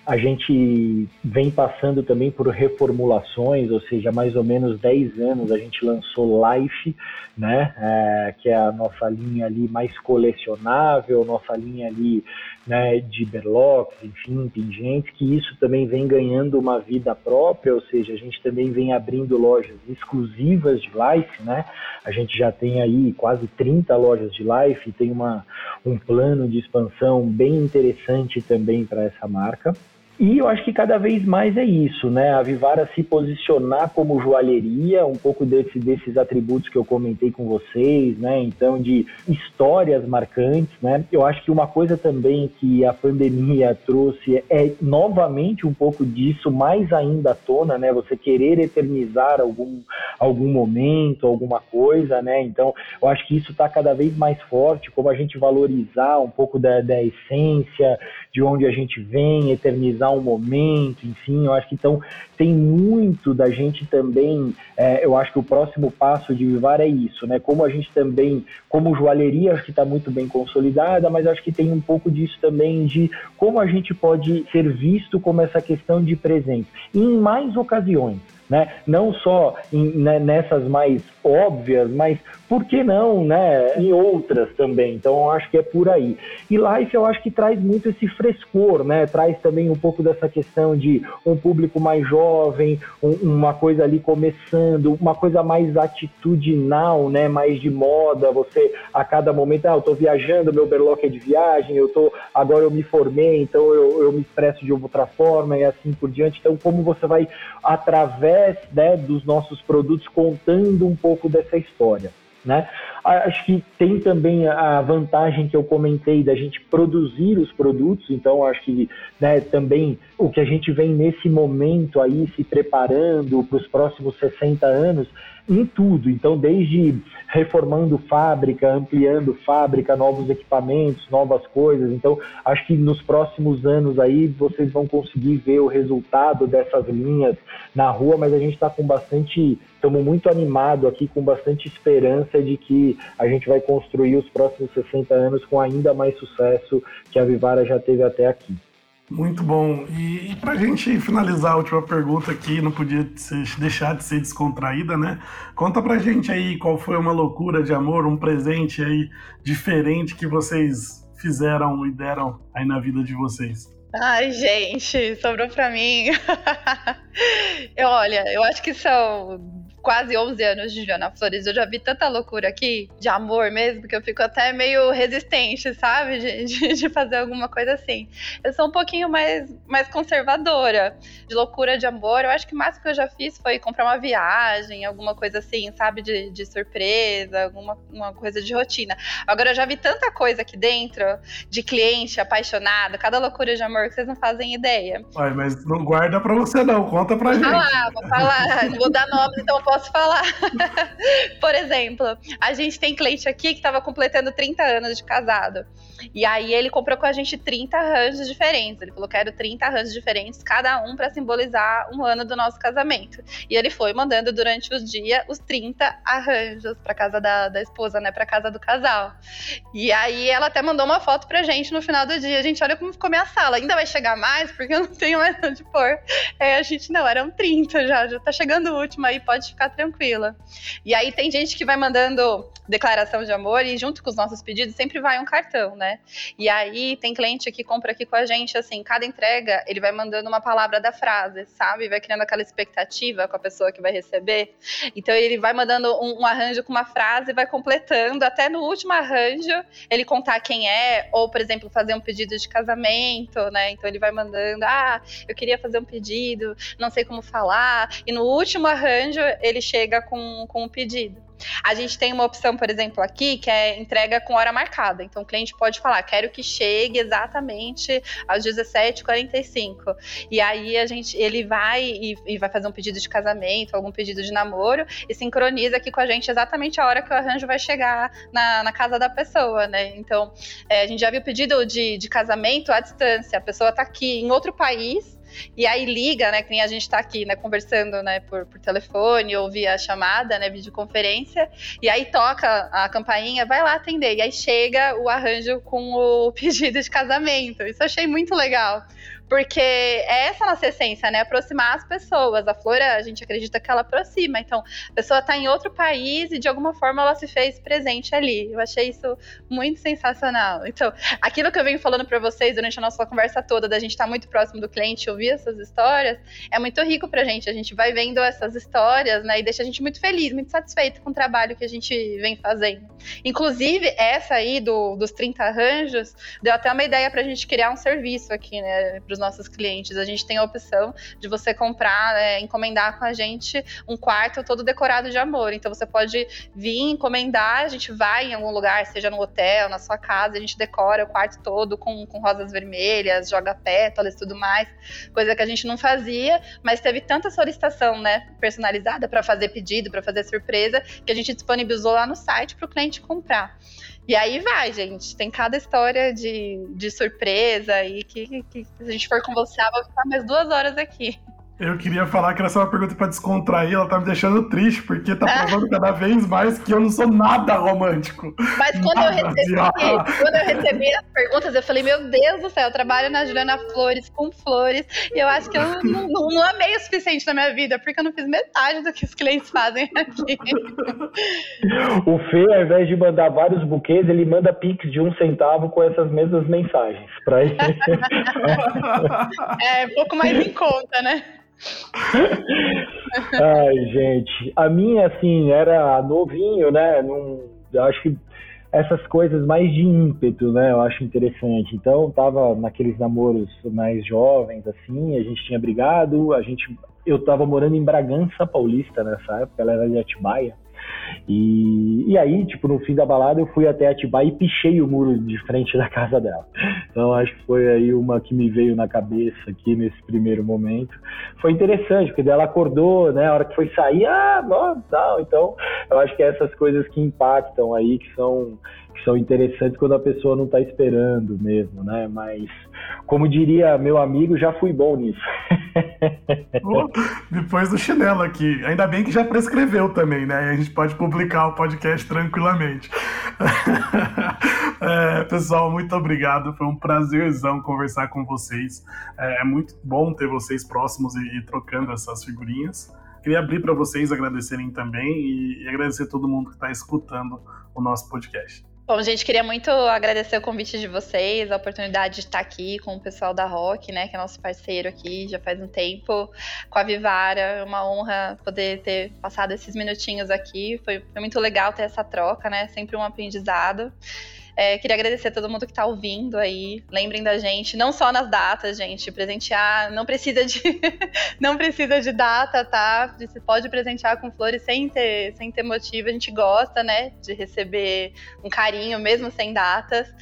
Speaker 1: A gente vem passando também por reformulações, ou seja, mais ou menos 10 anos a gente lançou Life, né, é, que é a nossa linha ali mais colecionável, nossa linha ali né, de berlocks, enfim, pingentes, que isso também vem ganhando uma vida própria, ou seja, a gente também vem abrindo lojas exclusivas de Life, né, a gente já tem aí quase 30 lojas de Life, tem uma, um plano de expansão bem interessante também para essa marca. E eu acho que cada vez mais é isso, né? A Vivara se posicionar como joalheria, um pouco desse, desses atributos que eu comentei com vocês, né? Então, de histórias marcantes, né? Eu acho que uma coisa também que a pandemia trouxe é novamente um pouco disso, mais ainda à tona, né? Você querer eternizar algum, algum momento, alguma coisa, né? Então, eu acho que isso está cada vez mais forte, como a gente valorizar um pouco da, da essência, de onde a gente vem, eternizar um momento, enfim, eu acho que então tem muito da gente também, é, eu acho que o próximo passo de Vivar é isso, né? Como a gente também, como joalheria, acho que está muito bem consolidada, mas acho que tem um pouco disso também de como a gente pode ser visto como essa questão de presente em mais ocasiões. Né? Não só em, né, nessas mais óbvias, mas por que não, né, em outras também. Então, eu acho que é por aí. E Life, eu acho que traz muito esse frescor, né? Traz também um pouco dessa questão de um público mais jovem, um, uma coisa ali começando, uma coisa mais atitudinal, né? Mais de moda. Você a cada momento, ah, eu tô viajando, meu berlock é de viagem, eu tô agora eu me formei, então eu, eu me expresso de outra forma e assim por diante. Então, como você vai através né, dos nossos produtos contando um pouco dessa história. Né? Acho que tem também a vantagem que eu comentei da gente produzir os produtos, então acho que né, também o que a gente vem nesse momento aí se preparando para os próximos 60 anos em tudo. Então, desde reformando fábrica, ampliando fábrica, novos equipamentos, novas coisas. Então, acho que nos próximos anos aí vocês vão conseguir ver o resultado dessas linhas na rua, mas a gente está com bastante, estamos muito animado aqui, com bastante esperança de que a gente vai construir os próximos 60 anos com ainda mais sucesso que a Vivara já teve até aqui.
Speaker 2: Muito bom. E, e para a gente finalizar a última pergunta aqui, não podia ser, deixar de ser descontraída, né? Conta pra gente aí qual foi uma loucura de amor, um presente aí diferente que vocês fizeram e deram aí na vida de vocês.
Speaker 4: Ai, gente, sobrou pra mim. eu, olha, eu acho que são quase 11 anos de Joana Flores, eu já vi tanta loucura aqui, de amor mesmo, que eu fico até meio resistente, sabe? De, de, de, fazer alguma coisa assim. Eu sou um pouquinho mais, mais conservadora, de loucura de amor. Eu acho que o máximo que eu já fiz foi comprar uma viagem, alguma coisa assim, sabe? De, de surpresa, alguma uma coisa de rotina. Agora eu já vi tanta coisa aqui dentro, de cliente apaixonado, cada loucura de amor que vocês não fazem ideia.
Speaker 2: Ai, mas não guarda pra você não, conta pra vou gente.
Speaker 4: Falar, vou falar, não vou dar nome, então posso falar. Por exemplo, a gente tem cliente aqui que estava completando 30 anos de casado. E aí ele comprou com a gente 30 arranjos diferentes. Ele falou: quero 30 arranjos diferentes, cada um para simbolizar um ano do nosso casamento. E ele foi mandando durante os dias os 30 arranjos para casa da, da esposa, né? Para casa do casal. E aí ela até mandou uma foto pra gente no final do dia. A gente, olha como ficou minha sala. Ainda vai chegar mais, porque eu não tenho mais onde pôr. Aí a gente, não, eram 30 já, já tá chegando o último aí, pode ficar tranquila. E aí tem gente que vai mandando declaração de amor e junto com os nossos pedidos sempre vai um cartão, né? E aí tem cliente que compra aqui com a gente, assim, cada entrega ele vai mandando uma palavra da frase, sabe? Vai criando aquela expectativa com a pessoa que vai receber. Então ele vai mandando um, um arranjo com uma frase, vai completando até no último arranjo ele contar quem é, ou por exemplo fazer um pedido de casamento, né? Então ele vai mandando, ah, eu queria fazer um pedido, não sei como falar, e no último arranjo ele chega com, com um pedido. A gente tem uma opção, por exemplo, aqui, que é entrega com hora marcada. Então, o cliente pode falar, quero que chegue exatamente às 17h45. E aí, a gente, ele vai e, e, vai fazer um pedido de casamento, algum pedido de namoro, e sincroniza aqui com a gente exatamente a hora que o arranjo vai chegar na, na casa da pessoa, né? Então, é, a gente já viu pedido de, de casamento à distância. A pessoa está aqui em outro país, e aí liga, né, que nem a gente está aqui, né, conversando, né, por, por telefone ou via chamada, né, videoconferência, e aí toca a campainha, vai lá atender, e aí chega o arranjo com o pedido de casamento. Isso eu achei muito legal. Porque é essa a nossa essência, né? Aproximar as pessoas. A flor, a gente acredita que ela aproxima. Então, a pessoa está em outro país e de alguma forma ela se fez presente ali. Eu achei isso muito sensacional. Então, aquilo que eu venho falando para vocês durante a nossa conversa toda, da gente estar tá muito próximo do cliente, ouvir essas histórias, é muito rico pra gente. A gente vai vendo essas histórias, né? E deixa a gente muito feliz, muito satisfeito com o trabalho que a gente vem fazendo. Inclusive, essa aí do, dos 30 arranjos deu até uma ideia pra gente criar um serviço aqui, né? Pros nossos clientes. A gente tem a opção de você comprar, é, encomendar com a gente um quarto todo decorado de amor. Então você pode vir encomendar, a gente vai em algum lugar, seja no hotel, na sua casa, a gente decora o quarto todo com, com rosas vermelhas, joga pétalas e tudo mais, coisa que a gente não fazia, mas teve tanta solicitação, né, personalizada para fazer pedido, para fazer surpresa, que a gente disponibilizou lá no site para o cliente comprar. E aí vai, gente. Tem cada história de, de surpresa aí que, que, que se a gente for conversar, vai ficar mais duas horas aqui.
Speaker 2: Eu queria falar que era só uma pergunta pra descontrair, ela tá me deixando triste, porque tá provando cada vez mais que eu não sou nada romântico.
Speaker 4: Mas quando, nada, eu recebi, quando eu recebi as perguntas, eu falei, meu Deus do céu, eu trabalho na Juliana Flores com flores, e eu acho que eu não, não, não amei o suficiente na minha vida, porque eu não fiz metade do que os clientes fazem aqui.
Speaker 1: O Fê, ao invés de mandar vários buquês, ele manda pix de um centavo com essas mesmas mensagens pra ele.
Speaker 4: é, um pouco mais em conta, né?
Speaker 1: Ai, gente. A minha, assim, era novinho, né? Num, eu acho que essas coisas mais de ímpeto, né? Eu acho interessante. Então, tava naqueles namoros mais jovens, assim, a gente tinha brigado, a gente... Eu tava morando em Bragança Paulista nessa época, ela era de Atibaia. E, e aí, tipo, no fim da balada eu fui até Atibaia e pichei o muro de frente da casa dela. Então acho que foi aí uma que me veio na cabeça aqui nesse primeiro momento. Foi interessante, porque dela acordou, né? A hora que foi sair, ah, bom, tal. Então, eu acho que é essas coisas que impactam aí, que são que são interessantes quando a pessoa não está esperando mesmo, né? Mas, como diria meu amigo, já fui bom nisso.
Speaker 2: Oh, depois do chinelo aqui. Ainda bem que já prescreveu também, né? A gente pode publicar o podcast tranquilamente. é, pessoal, muito obrigado. Foi um prazerzão conversar com vocês. É, é muito bom ter vocês próximos e, e trocando essas figurinhas. Queria abrir para vocês agradecerem também e, agradecer todo mundo que está escutando o nosso podcast.
Speaker 4: Bom, gente, queria muito agradecer o convite de vocês, a oportunidade de estar aqui com o pessoal da Rock, né, que é nosso parceiro aqui já faz um tempo, com a Vivara. É uma honra poder ter passado esses minutinhos aqui. Foi, foi muito legal ter essa troca, né? Sempre um aprendizado. É, queria agradecer a todo mundo que está ouvindo aí. Lembrem da gente, não só nas datas, gente. Presentear não precisa de não precisa de data, tá? Você pode presentear com flores sem ter, sem ter motivo. A gente gosta, né, de receber um carinho mesmo sem datas.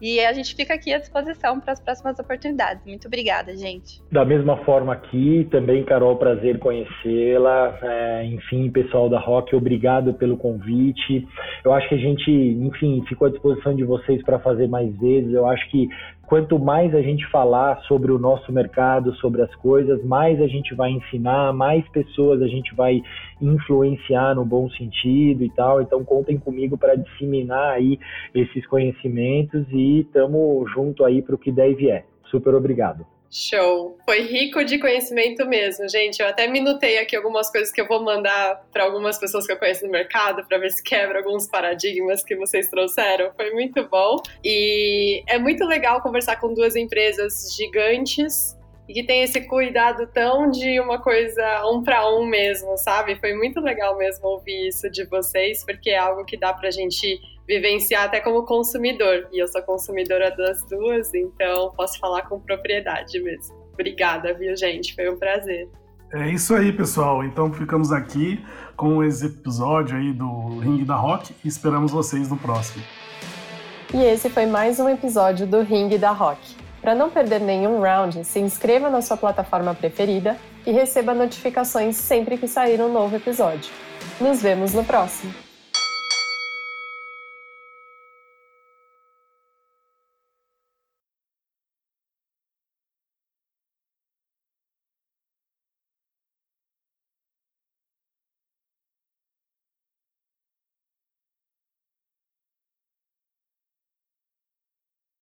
Speaker 4: E a gente fica aqui à disposição para as próximas oportunidades. Muito obrigada, gente.
Speaker 1: Da mesma forma aqui, também, Carol, prazer conhecê-la. É, enfim, pessoal da Rock, obrigado pelo convite. Eu acho que a gente, enfim, ficou à disposição de vocês para fazer mais vezes. Eu acho que quanto mais a gente falar sobre o nosso mercado, sobre as coisas, mais a gente vai ensinar, mais pessoas a gente vai influenciar no bom sentido e tal. Então contem comigo para disseminar aí esses conhecimentos e estamos junto aí para o que deve é. Super obrigado.
Speaker 5: Show! Foi rico de conhecimento mesmo, gente. Eu até minutei aqui algumas coisas que eu vou mandar para algumas pessoas que eu conheço no mercado para ver se quebra alguns paradigmas que vocês trouxeram. Foi muito bom. E é muito legal conversar com duas empresas gigantes e que tem esse cuidado tão de uma coisa um para um mesmo, sabe? Foi muito legal mesmo ouvir isso de vocês, porque é algo que dá pra gente vivenciar até como consumidor. E eu sou consumidora das duas, então posso falar com propriedade mesmo. Obrigada, viu, gente? Foi um prazer.
Speaker 2: É isso aí, pessoal. Então ficamos aqui com esse episódio aí do Ring da Rock e esperamos vocês no próximo.
Speaker 3: E esse foi mais um episódio do Ring da Rock. Para não perder nenhum round, se inscreva na sua plataforma preferida e receba notificações sempre que sair um novo episódio. Nos vemos no próximo!